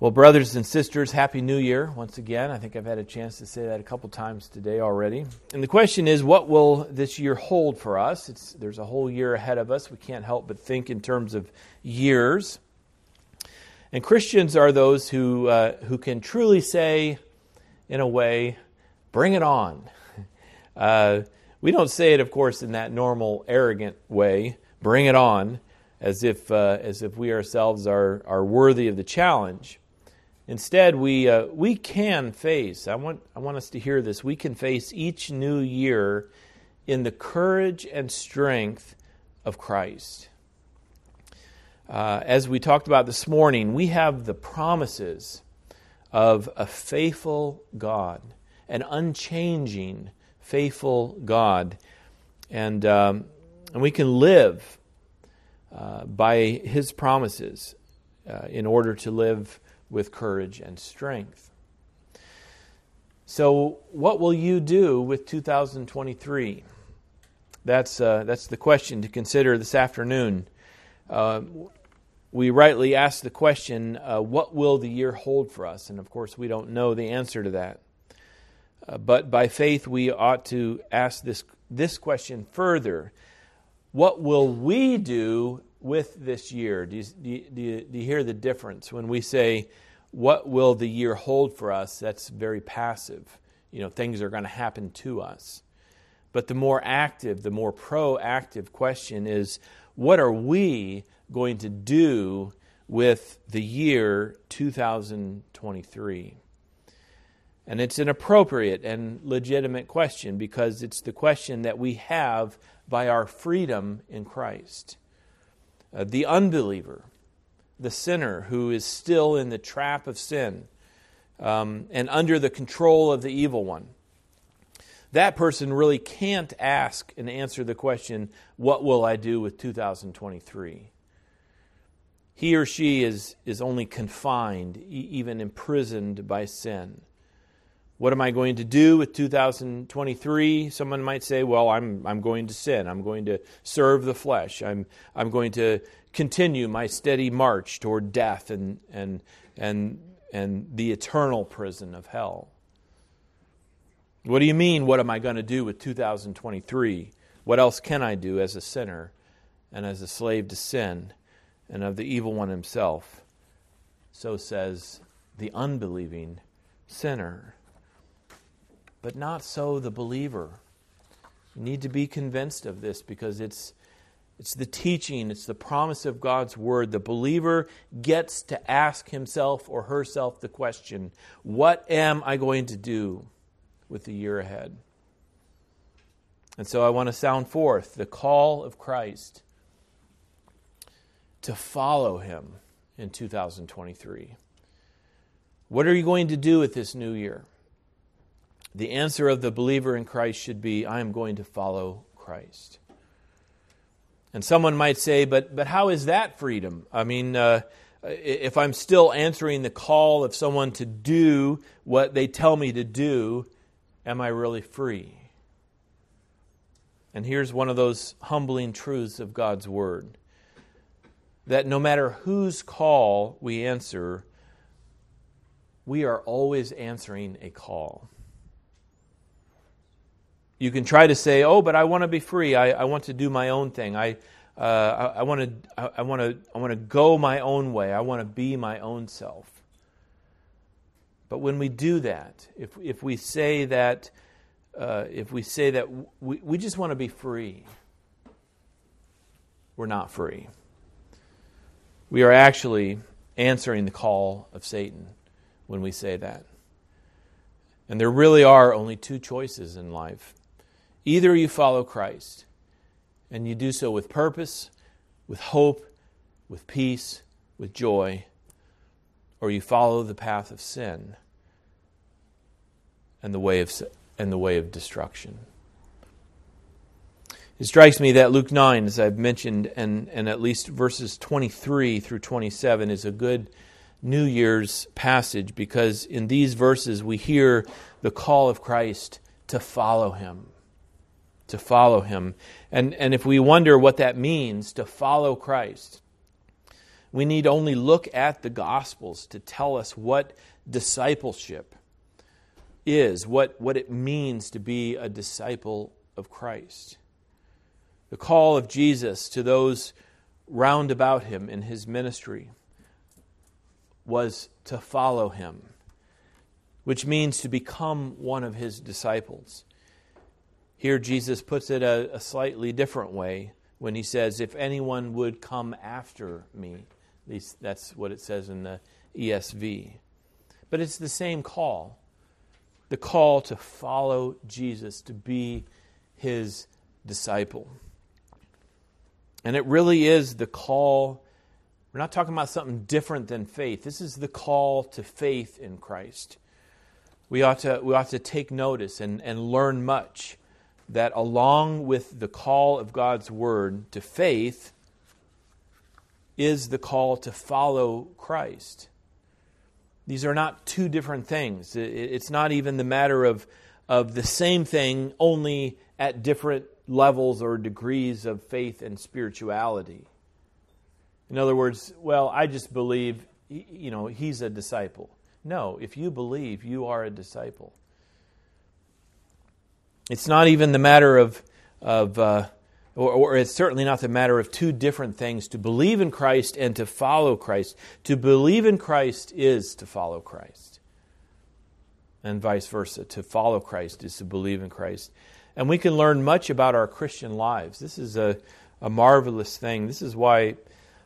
Well, brothers and sisters, Happy New Year once again. I think I've had a chance to say that a couple times today already. And the question is, what will this year hold for us? It's, there's a whole year ahead of us. We can't help but think in terms of years. And Christians are those who, uh, who can truly say, in a way, bring it on. Uh, we don't say it, of course, in that normal, arrogant way, bring it on, as if, uh, as if we ourselves are, are worthy of the challenge. Instead, we, uh, we can face, I want, I want us to hear this, we can face each new year in the courage and strength of Christ. Uh, as we talked about this morning, we have the promises of a faithful God, an unchanging, faithful God. And, um, and we can live uh, by His promises uh, in order to live with courage and strength. So, what will you do with 2023? That's, uh, that's the question to consider this afternoon. Uh, we rightly ask the question, uh, what will the year hold for us? And of course, we don't know the answer to that. Uh, but by faith, we ought to ask this, this question further What will we do with this year? Do you, do, you, do, you, hear the difference when we say, What will the year hold for us? That's very passive. You know, things are going to happen to us. But the more active, the more proactive question is, What are we going to do with the year 2023? And it's an appropriate and legitimate question because it's the question that we have by our freedom in Christ. Uh, the unbeliever, the sinner who is still in the trap of sin um, and under the control of the evil one, that person really can't ask and answer the question, What will I do with 2023? He or she is, is only confined, even imprisoned by sin. What am I going to do with 2023? Someone might say, well, I'm, I'm going to sin. I'm going to serve the flesh. I'm, I'm going to continue my steady march toward death and, and, and, and the eternal prison of hell. What do you mean, what am I going to do with 2023? What else can I do as a sinner and as a slave to sin and of the evil one himself? So says the unbelieving sinner but not so the believer. You need to be convinced of this because it's, it's the teaching, it's the promise of God's word. The believer gets to ask himself or herself the question what am I going to do with the year ahead? And so I want to sound forth the call of Christ to follow him in 2023. What are you going to do with this new year? The answer of the believer in Christ should be I am going to follow Christ. And someone might say, but, but how is that freedom? I mean, uh, if I'm still answering the call of someone to do what they tell me to do, am I really free? And here's one of those humbling truths of God's Word that no matter whose call we answer, we are always answering a call. You can try to say, "Oh, but I want to be free. I, I want to do my own thing. I, uh, I, want to, I want to, I want to go my own way. I want to be my own self." But when we do that, if if we say that, uh, if we say that we, we just want to be free, we're not free. We are actually answering the call of Satan when we say that. And there really are only two choices in life Either you follow Christ, and you do so with purpose, with hope, with peace, with joy, or you follow the path of sin and the way of, and the way of destruction. It strikes me that Luke 9, as I've mentioned, and, and at least verses 23 through 27 is a good New Year's passage because in these verses we hear the call of Christ to follow him to follow him. And, and if we wonder what that means to follow Christ, We need only look at the Gospels to tell us what discipleship is, what, what it means to be a disciple of Christ. The call of Jesus to those round about him in his ministry was to follow him, which means to become one of his disciples. Here, Jesus puts it a, a, slightly different way when he says, If anyone would come after me. At least that's what it says in the ESV. But it's the same call the call to follow Jesus, to be his disciple. And it really is the call. We're not talking about something different than faith. This is the call to faith in Christ. We ought to, we ought to take notice and, and learn much that along with the call of God's word to faith is the call to follow Christ. These are not two different things. It's not even the matter of, of the same thing, only at different levels or degrees of faith and spirituality. In other words, well, I just believe, you know, he's a disciple. No, if you believe, you are a disciple. It's not even the matter of, of uh, or, or, it's certainly not the matter of two different things to believe in Christ and to follow Christ. To believe in Christ is to follow Christ, and vice versa. To follow Christ is to believe in Christ. And we can learn much about our Christian lives. This is a, a marvelous thing. This is why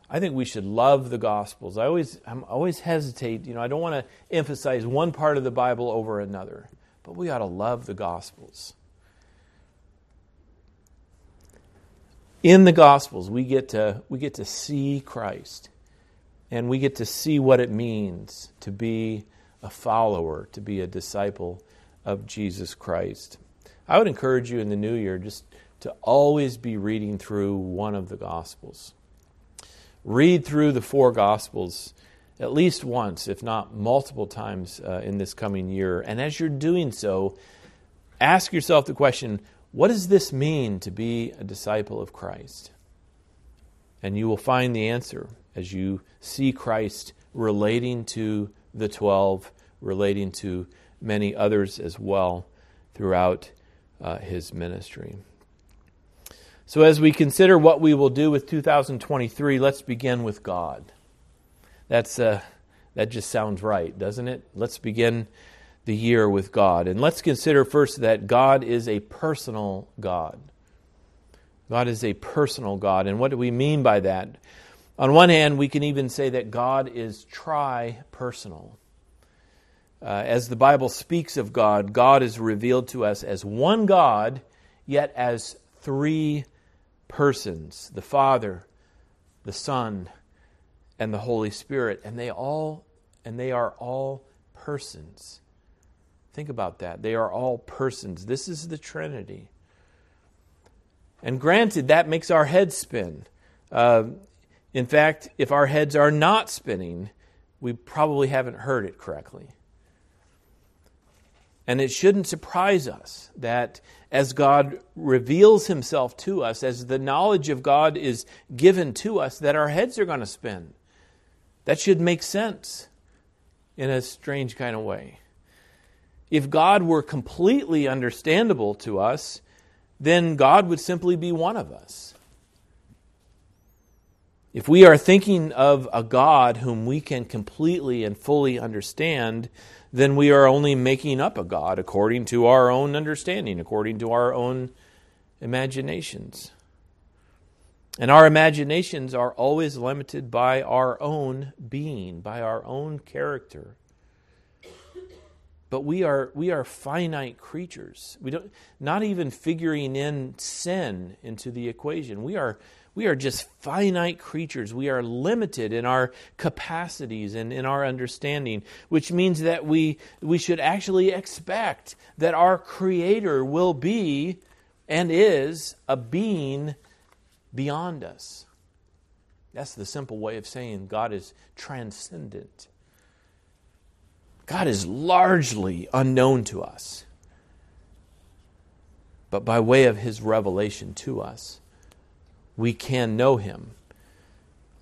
I think we should love the Gospels. I always, I'm always hesitate. You know, I don't want to emphasize one part of the Bible over another, but we ought to love the Gospels. In the Gospels, we get to we get to see Christ, and we get to see what it means to be a follower, to be a disciple of Jesus Christ. I would encourage you in the new year just to always be reading through one of the Gospels. Read through the four Gospels at least once, if not multiple times uh, in this coming year. And as you're doing so, ask yourself the question what does this mean to be a disciple of Christ? And you will find the answer as you see Christ relating to the 12, relating to many others as well throughout uh, his ministry. So, as we consider what we will do with 2023, let's begin with God. That's, uh, that just sounds right, doesn't it? Let's begin the year with God. And let's consider first that God is a personal God. God is a personal God. And what do we mean by that? On one hand, we can even say that God is tri personal. Uh, as the Bible speaks of God, God is revealed to us as one God, yet as three persons the Father, the Son, and the Holy Spirit. And they all and they are all persons. Think about that. They are all persons. This is the Trinity. And granted, that makes our heads spin. Uh, in fact, if our heads are not spinning, we probably haven't heard it correctly. And it shouldn't surprise us that as God reveals himself to us, as the knowledge of God is given to us, that our heads are going to spin. That should make sense in a strange kind of way. If God were completely understandable to us, then God would simply be one of us. If we are thinking of a God whom we can completely and fully understand, then we are only making up a God according to our own understanding, according to our own imaginations. And our imaginations are always limited by our own being, by our own character. But we are, we are finite creatures. We don't, not even figuring in sin into the equation. We are we are just finite creatures. We are limited in our capacities and in our understanding, which means that we, we should actually expect that our Creator will be and is a being beyond us. That's the simple way of saying God is transcendent. God is largely unknown to us. But by way of his revelation to us, we can know him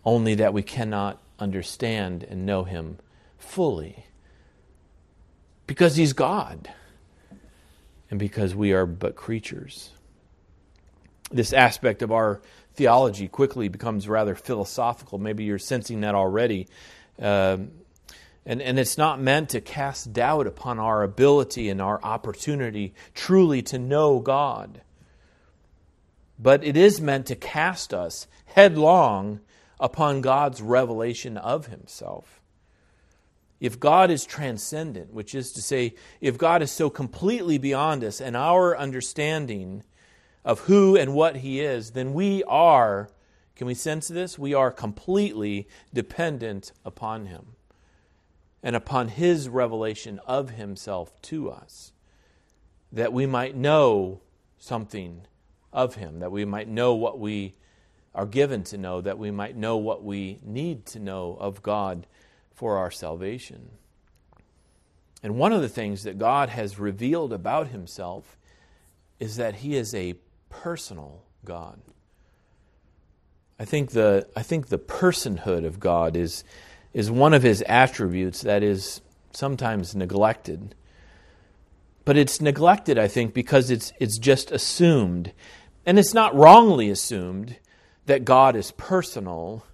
only that we cannot understand and know him fully. Because he's God, and because we are but creatures. This aspect of our theology quickly becomes rather philosophical. Maybe you're sensing that already. Um, and, and it's not meant to cast doubt upon our ability and our opportunity truly to know God. But it is meant to cast us headlong upon God's revelation of Himself. If God is transcendent, which is to say, if God is so completely beyond us and our understanding of who and what He is, then we are, can we sense this? We are completely dependent upon Him and upon His revelation of Himself to us, that we might know something of Him, that we might know what we are given to know, that we might know what we need to know of God for our salvation. And one of the things that God has revealed about Himself is that He is a personal God. I think the, I think the personhood of God is is one of his attributes that is sometimes neglected. But it's neglected, I think, because it's, it's just assumed. And it's not wrongly assumed that God is personal,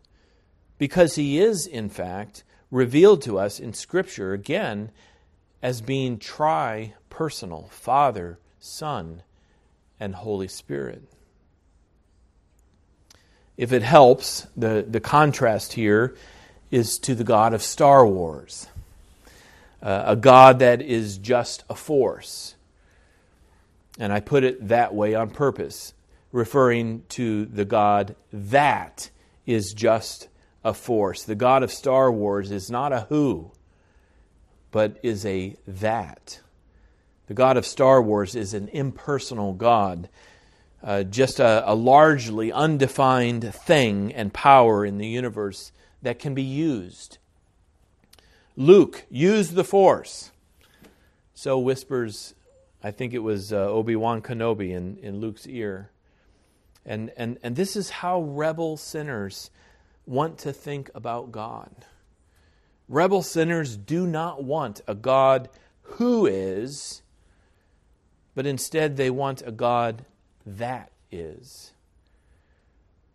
because he is, in fact, revealed to us in Scripture, again, as being tri personal Father, Son, and Holy Spirit. If it helps, the, the contrast here is to the God of Star Wars, uh, a God that is just a force. And I put it that way on purpose, referring to the God that is just a force. The God of Star Wars is not a who, but is a that. The God of Star Wars is an impersonal God, uh, just a, a largely undefined thing and power in the universe that can be used. Luke, use the force. So whispers, I think it was uh, Obi Wan Kenobi in, in Luke's ear. And, and, and this is how rebel sinners want to think about God. Rebel sinners do not want a God who is, but instead they want a God that is.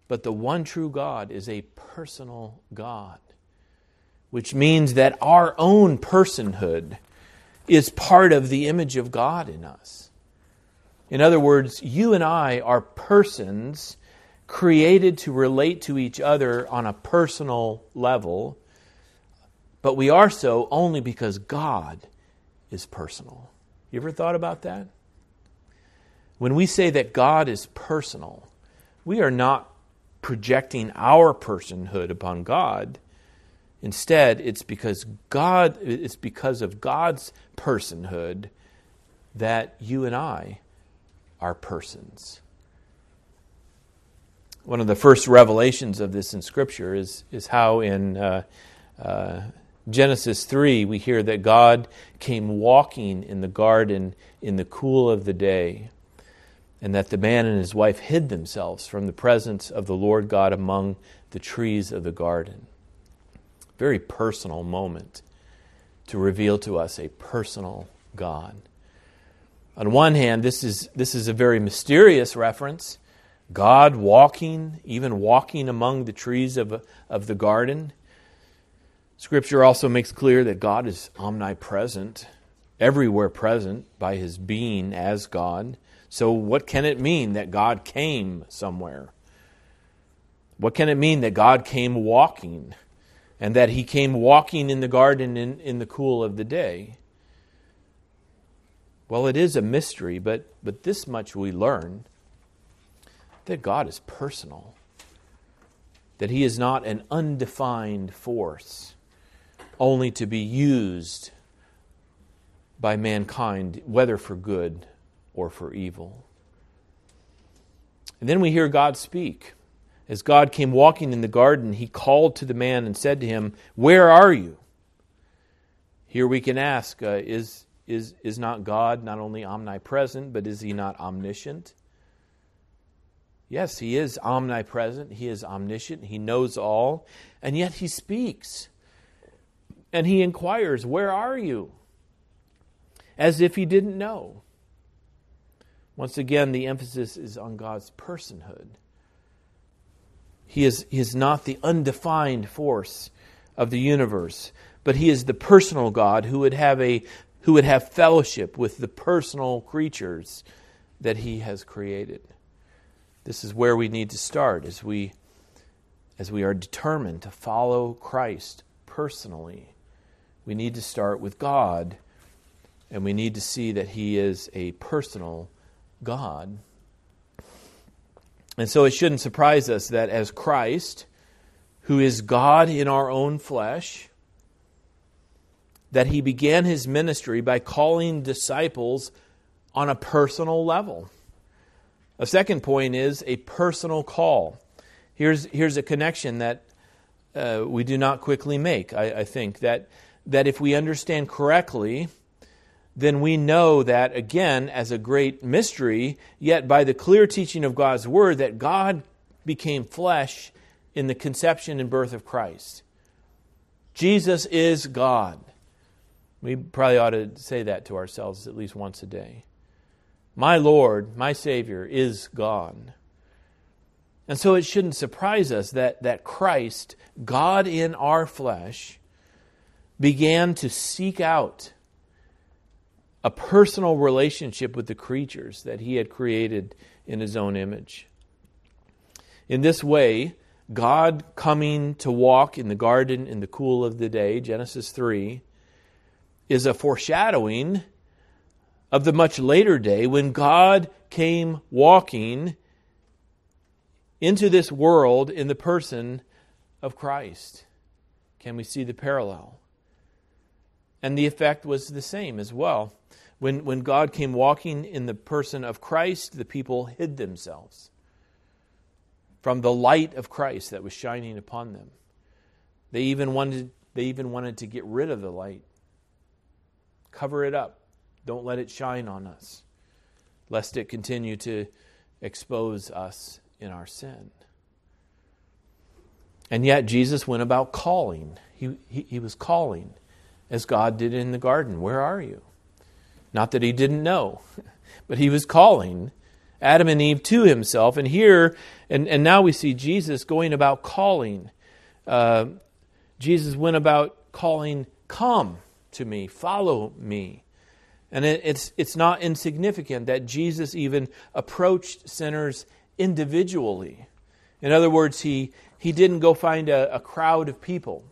But the one true God is a personal God, which means that our own personhood is part of the image of God in us. In other words, you and I are persons created to relate to each other on a personal level, but we are so only because God is personal. You ever thought about that? When we say that God is personal, we are not projecting our personhood upon God. Instead, it's because God it's because of God's personhood that you and I are persons. One of the first revelations of this in Scripture is, is how in uh, uh, Genesis 3 we hear that God came walking in the garden in the cool of the day and that the man and his wife hid themselves from the presence of the Lord God among the trees of the garden. Very personal moment to reveal to us a personal God. On one hand, this is, this is a very mysterious reference. God walking, even walking among the trees of, of the garden. Scripture also makes clear that God is omnipresent, everywhere present by his being as God. So, what can it mean that God came somewhere? What can it mean that God came walking and that he came walking in the garden in, in the cool of the day? Well, it is a mystery, but, but this much we learn that God is personal, that he is not an undefined force, only to be used by mankind, whether for good or for evil. And then we hear God speak. As God came walking in the garden, he called to the man and said to him, Where are you? Here we can ask uh, is, is, is not God not only omnipresent, but is he not omniscient? Yes, he is omnipresent, he is omniscient, he knows all, and yet he speaks. And he inquires, Where are you? As if he didn't know. Once again, the emphasis is on God's personhood. He is, he is not the undefined force of the universe, but he is the personal God who would have a who would have fellowship with the personal creatures that he has created. This is where we need to start as we as we are determined to follow Christ personally. We need to start with God and we need to see that he is a personal God. And so it shouldn't surprise us that as Christ, who is God in our own flesh, that he began his ministry by calling disciples on a personal level. A second point is a personal call. Here's, here's a connection that uh, we do not quickly make, I, I think. That, that if we understand correctly, then we know that, again, as a great mystery, yet by the clear teaching of God's Word, that God became flesh in the conception and birth of Christ. Jesus is God. We probably ought to say that to ourselves at least once a day. My Lord, my Savior, is God. And so it shouldn't surprise us that, that Christ, God in our flesh, began to seek out a personal relationship with the creatures that he had created in his own image. In this way, God coming to walk in the garden in the cool of the day, Genesis 3, is a foreshadowing of the much later day when God came walking into this world in the person of Christ. Can we see the parallel? And the effect was the same as well. When, when God came walking in the person of Christ, the people hid themselves from the light of Christ that was shining upon them. They even wanted, they even wanted to get rid of the light Cover it up. Don't let it shine on us, lest it continue to expose us in our sin. And yet, Jesus went about calling. He, he, he, was calling as God did in the garden. Where are you? Not that he didn't know, but he was calling Adam and Eve to himself. And here, and, and now we see Jesus going about calling. Uh, Jesus went about calling, Come to me, follow me. And it, it's, it's not insignificant that Jesus even approached sinners individually. In other words, he, he didn't go find a, a crowd of people,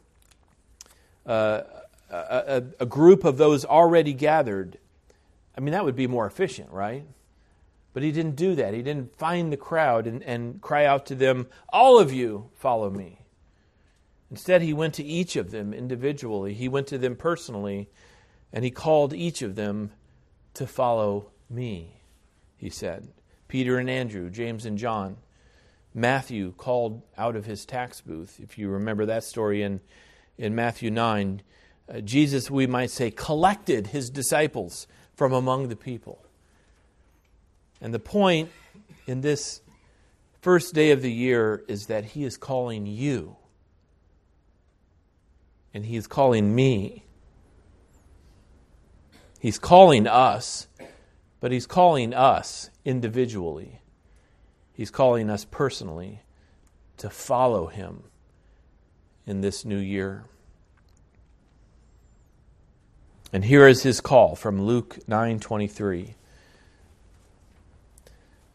uh, a, a, a group of those already gathered. I mean, that would be more efficient, right? But he didn't do that. He didn't find the crowd and, and cry out to them, All of you, follow me. Instead, he went to each of them individually, he went to them personally, and he called each of them to follow me, he said. Peter and Andrew, James and John. Matthew called out of his tax booth. If you remember that story in, in Matthew 9, uh, Jesus, we might say, collected his disciples from among the people. And the point in this first day of the year is that he is calling you and He's calling me. He's calling us, but He's calling us individually. He's calling us personally to follow Him in this new year. And here is his call from Luke 9:23.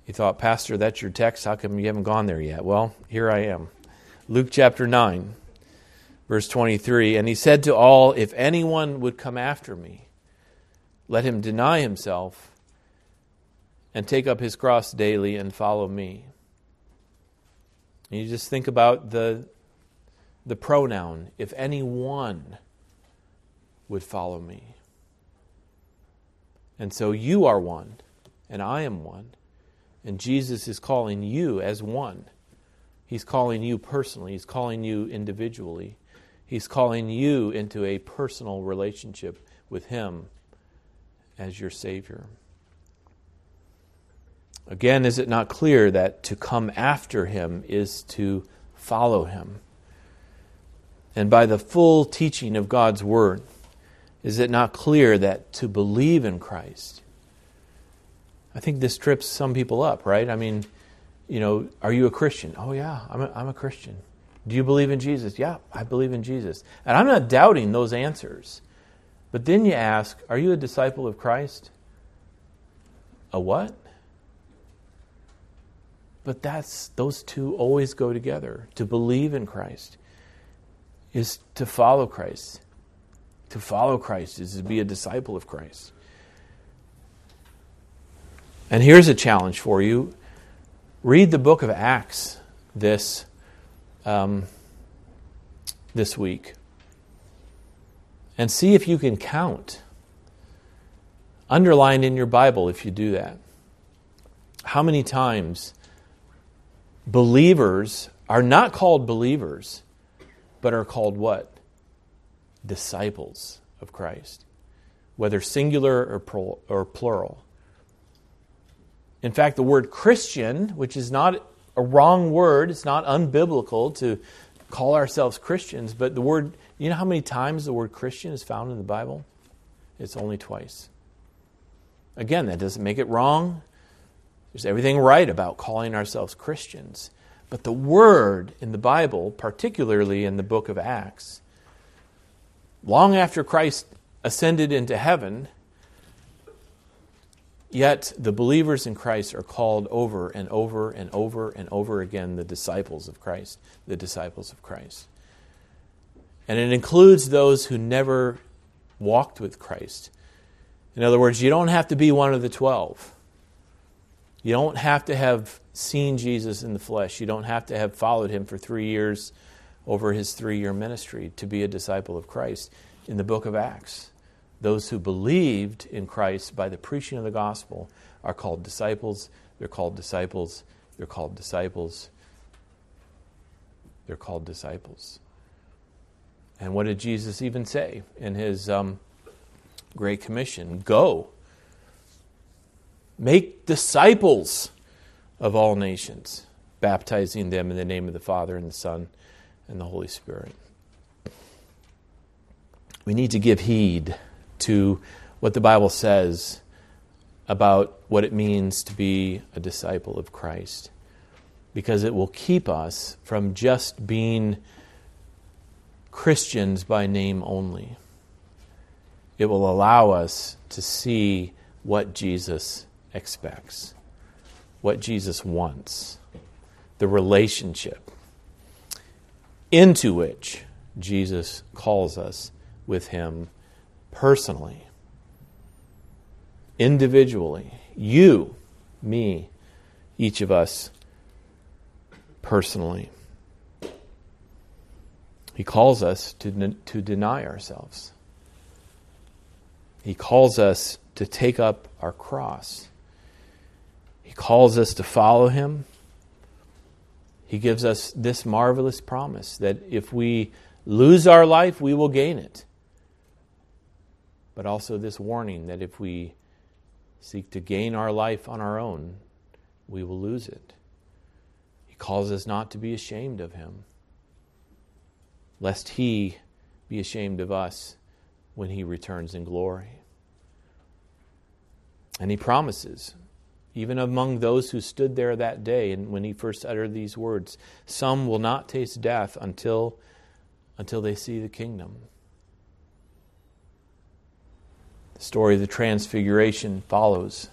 You thought, "Pastor, that's your text. How come you haven't gone there yet?" Well, here I am. Luke chapter 9 Verse 23 And he said to all, If anyone would come after me, let him deny himself and take up his cross daily and follow me. And you just think about the, the pronoun, if anyone would follow me. And so you are one, and I am one. And Jesus is calling you as one. He's calling you personally, He's calling you individually. He's calling you into a personal relationship with Him as your Savior. Again, is it not clear that to come after him is to follow him? And by the full teaching of God's word, is it not clear that to believe in Christ? I think this trips some people up, right? I mean, you know, are you a Christian? Oh, yeah, I'm a, I'm a Christian. Do you believe in Jesus? Yeah, I believe in Jesus. And I'm not doubting those answers. But then you ask, are you a disciple of Christ? A what? But that's those two always go together. To believe in Christ is to follow Christ. To follow Christ is to be a disciple of Christ. And here's a challenge for you read the book of Acts this, um, this week and see if you can count. Underline in your Bible if you do that. How many times believers are not called believers, but are called what? Disciples of Christ, whether singular or, or plural. In fact, the word Christian, which is not a wrong word, it's not unbiblical to call ourselves Christians, but the word, you know how many times the word Christian is found in the Bible? It's only twice. Again, that doesn't make it wrong. There's everything right about calling ourselves Christians. But the word in the Bible, particularly in the book of Acts, long after Christ ascended into heaven, Yet the believers in Christ are called over and over and over and over again the disciples of Christ, the disciples of Christ. And it includes those who never walked with Christ. In other words, you don't have to be one of the 12. You don't have to have seen Jesus in the flesh. You don't have to have followed him for three years over his three year ministry to be a disciple of Christ. In the book of Acts, those who believed in Christ by the preaching of the gospel are called disciples. They're called disciples. They're called disciples. They're called disciples. And what did Jesus even say in his um, Great Commission? Go. Make disciples of all nations, baptizing them in the name of the Father and the Son and the Holy Spirit. We need to give heed to what the Bible says about what it means to be a disciple of Christ. Because it will keep us from just being Christians by name only. It will allow us to see what Jesus expects, what Jesus wants, the relationship into which Jesus calls us with Him personally, individually, you, me, each of us personally. He calls us to, to deny ourselves. He calls us to take up our cross. He calls us to follow him. He gives us this marvelous promise that if we lose our life, we will gain it but also this warning that if we seek to gain our life on our own, we will lose it. He calls us not to be ashamed of him, lest he be ashamed of us when he returns in glory. And he promises, even among those who stood there that day and when he first uttered these words, some will not taste death until, until they see the kingdom The story of the Transfiguration follows.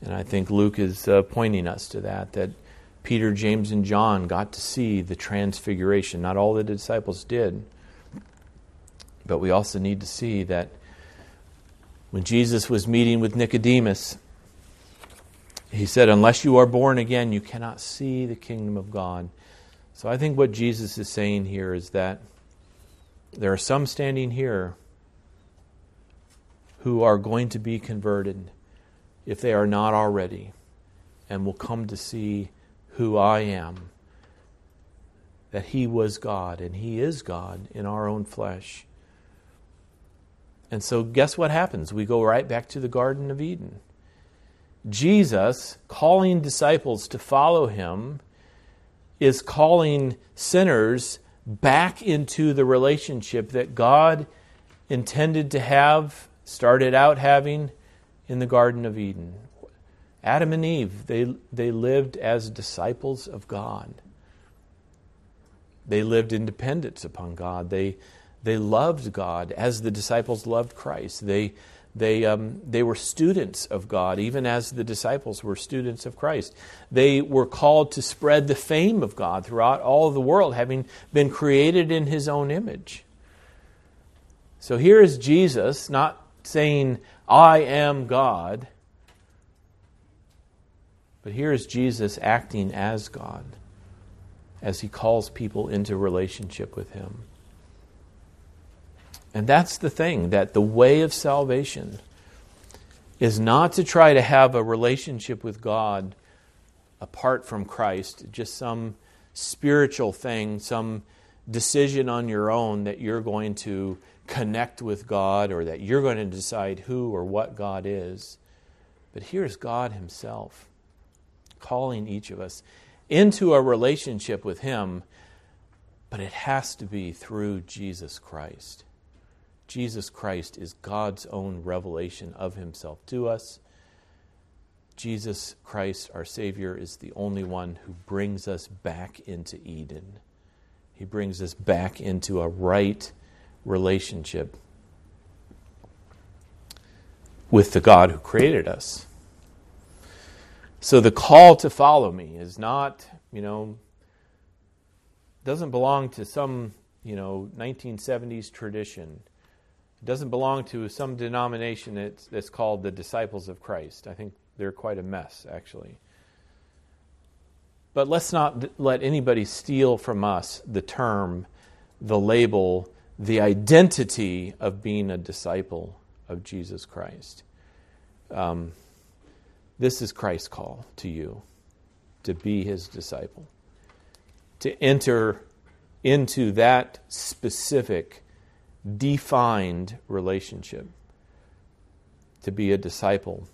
And I think Luke is uh, pointing us to that, that Peter, James, and John got to see the Transfiguration. Not all the disciples did. But we also need to see that when Jesus was meeting with Nicodemus, he said, Unless you are born again, you cannot see the kingdom of God. So I think what Jesus is saying here is that there are some standing here who are going to be converted if they are not already and will come to see who I am. That He was God and He is God in our own flesh. And so, guess what happens? We go right back to the Garden of Eden. Jesus calling disciples to follow him is calling sinners back into the relationship that God intended to have, started out having in the Garden of Eden. Adam and Eve, they, they lived as disciples of God. They lived in dependence upon God. They, they loved God as the disciples loved Christ. They, they, um, they were students of God, even as the disciples were students of Christ. They were called to spread the fame of God throughout all of the world, having been created in His own image. So here is Jesus not saying, I am God, but here is Jesus acting as God as He calls people into relationship with Him. And that's the thing that the way of salvation is not to try to have a relationship with God apart from Christ, just some spiritual thing, some decision on your own that you're going to connect with God or that you're going to decide who or what God is. But here's God Himself calling each of us into a relationship with Him, but it has to be through Jesus Christ. Jesus Christ is God's own revelation of himself to us. Jesus Christ, our Savior, is the only one who brings us back into Eden. He brings us back into a right relationship with the God who created us. So the call to follow me is not, you know, doesn't belong to some, you know, 1970s tradition. Doesn't belong to some denomination that's, that's called the Disciples of Christ. I think they're quite a mess, actually. But let's not let anybody steal from us the term, the label, the identity of being a disciple of Jesus Christ. Um, this is Christ's call to you to be his disciple, to enter into that specific defined relationship to be a disciple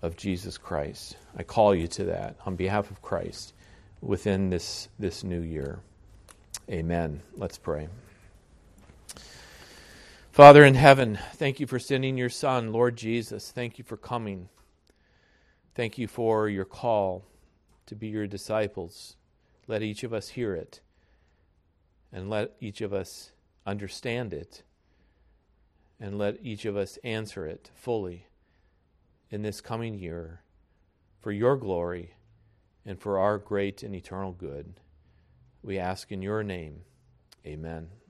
of Jesus Christ. I call you to that on behalf of Christ within this, this new year. Amen. Let's pray. Father in heaven, thank you for sending your Son, Lord Jesus. Thank you for coming. Thank you for your call to be your disciples. Let each of us hear it, and let each of us understand it, and let each of us answer it fully in this coming year for your glory and for our great and eternal good. We ask in your name. Amen.